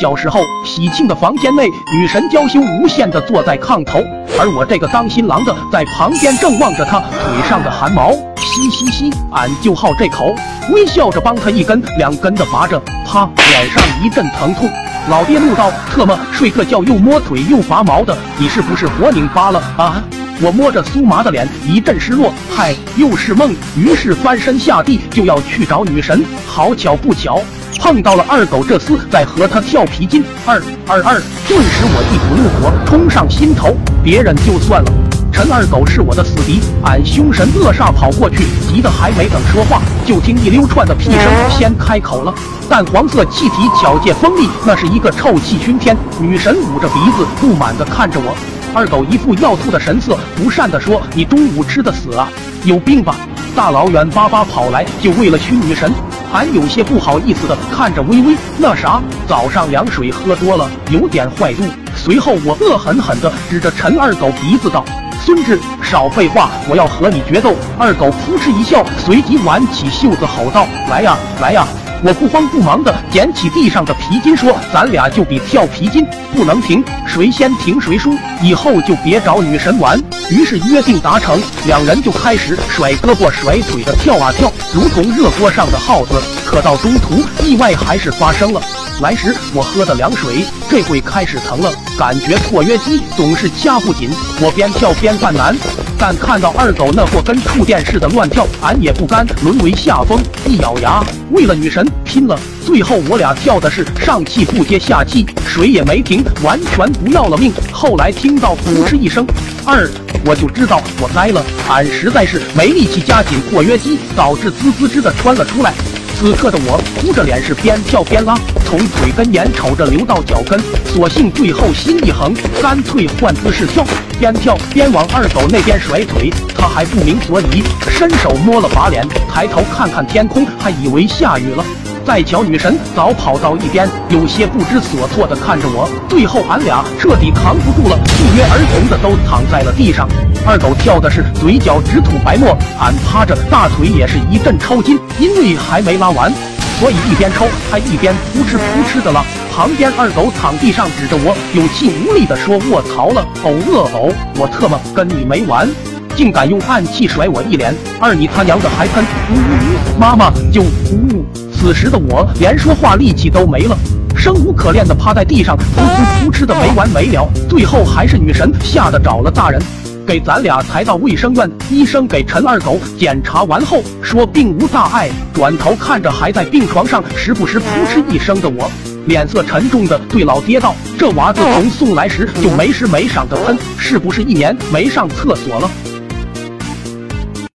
小时候喜庆的房间内，女神娇羞无限的坐在炕头，而我这个当新郎的在旁边正望着她腿上的汗毛，嘻嘻嘻，俺就好这口，微笑着帮她一根两根的拔着，啪，脸上一阵疼痛。老爹怒道：“特么睡个觉又摸腿又拔毛的，你是不是活拧巴了啊？”我摸着酥麻的脸，一阵失落，嗨，又是梦。于是翻身下地就要去找女神，好巧不巧。碰到了二狗这厮在和他跳皮筋，二二二，顿时我一股怒火冲上心头。别人就算了，陈二狗是我的死敌，俺凶神恶煞跑过去，急得还没等说话，就听一溜串的屁声先开口了。淡黄色气体巧借锋利，那是一个臭气熏天。女神捂着鼻子不满地看着我，二狗一副要吐的神色，不善地说：“你中午吃的死啊？有病吧？大老远巴巴跑来就为了熏女神。”俺有些不好意思的看着微微，那啥，早上凉水喝多了，有点坏肚。随后我恶狠狠的指着陈二狗鼻子道：“孙志，少废话，我要和你决斗！”二狗扑哧一笑，随即挽起袖子吼道：“来呀，来呀！”我不慌不忙地捡起地上的皮筋，说：“咱俩就比跳皮筋，不能停，谁先停谁输，以后就别找女神玩。”于是约定达成，两人就开始甩胳膊甩腿的跳啊跳，如同热锅上的耗子。可到中途，意外还是发生了。来时我喝的凉水，这会开始疼了，感觉括约肌总是掐不紧。我边跳边犯难，但看到二狗那货跟触电似的乱跳，俺也不甘沦为下风，一咬牙，为了女神拼了。最后我俩跳的是上气不接下气，水也没停，完全不要了命。后来听到噗嗤一声，二我就知道我栽了，俺实在是没力气夹紧括约肌，导致滋滋滋的穿了出来。此刻的我哭着脸是边跳边拉，从腿根眼瞅着流到脚跟，索性最后心一横，干脆换姿势跳，边跳边往二狗那边甩腿。他还不明所以，伸手摸了把脸，抬头看看天空，还以为下雨了。再瞧女神早跑到一边，有些不知所措的看着我。最后俺俩彻底扛不住了，不约而同的都躺在了地上。二狗跳的是嘴角直吐白沫，俺趴着大腿也是一阵抽筋，因为还没拉完，所以一边抽还一边扑哧扑哧的拉。旁边二狗躺地上指着我，有气无力的说：“卧槽了，呕恶呕！我特么跟你没完，竟敢用暗器甩我一脸！二你他娘的还喷！呜呜呜！妈妈就呜呜！”此时的我连说话力气都没了，生无可恋的趴在地上，噗噗噗哧的没完没了。最后还是女神吓得找了大人，给咱俩抬到卫生院。医生给陈二狗检查完后说并无大碍，转头看着还在病床上时不时噗嗤一声的我，脸色沉重的对老爹道：“这娃自从送来时就没时没晌的喷，是不是一年没上厕所了？”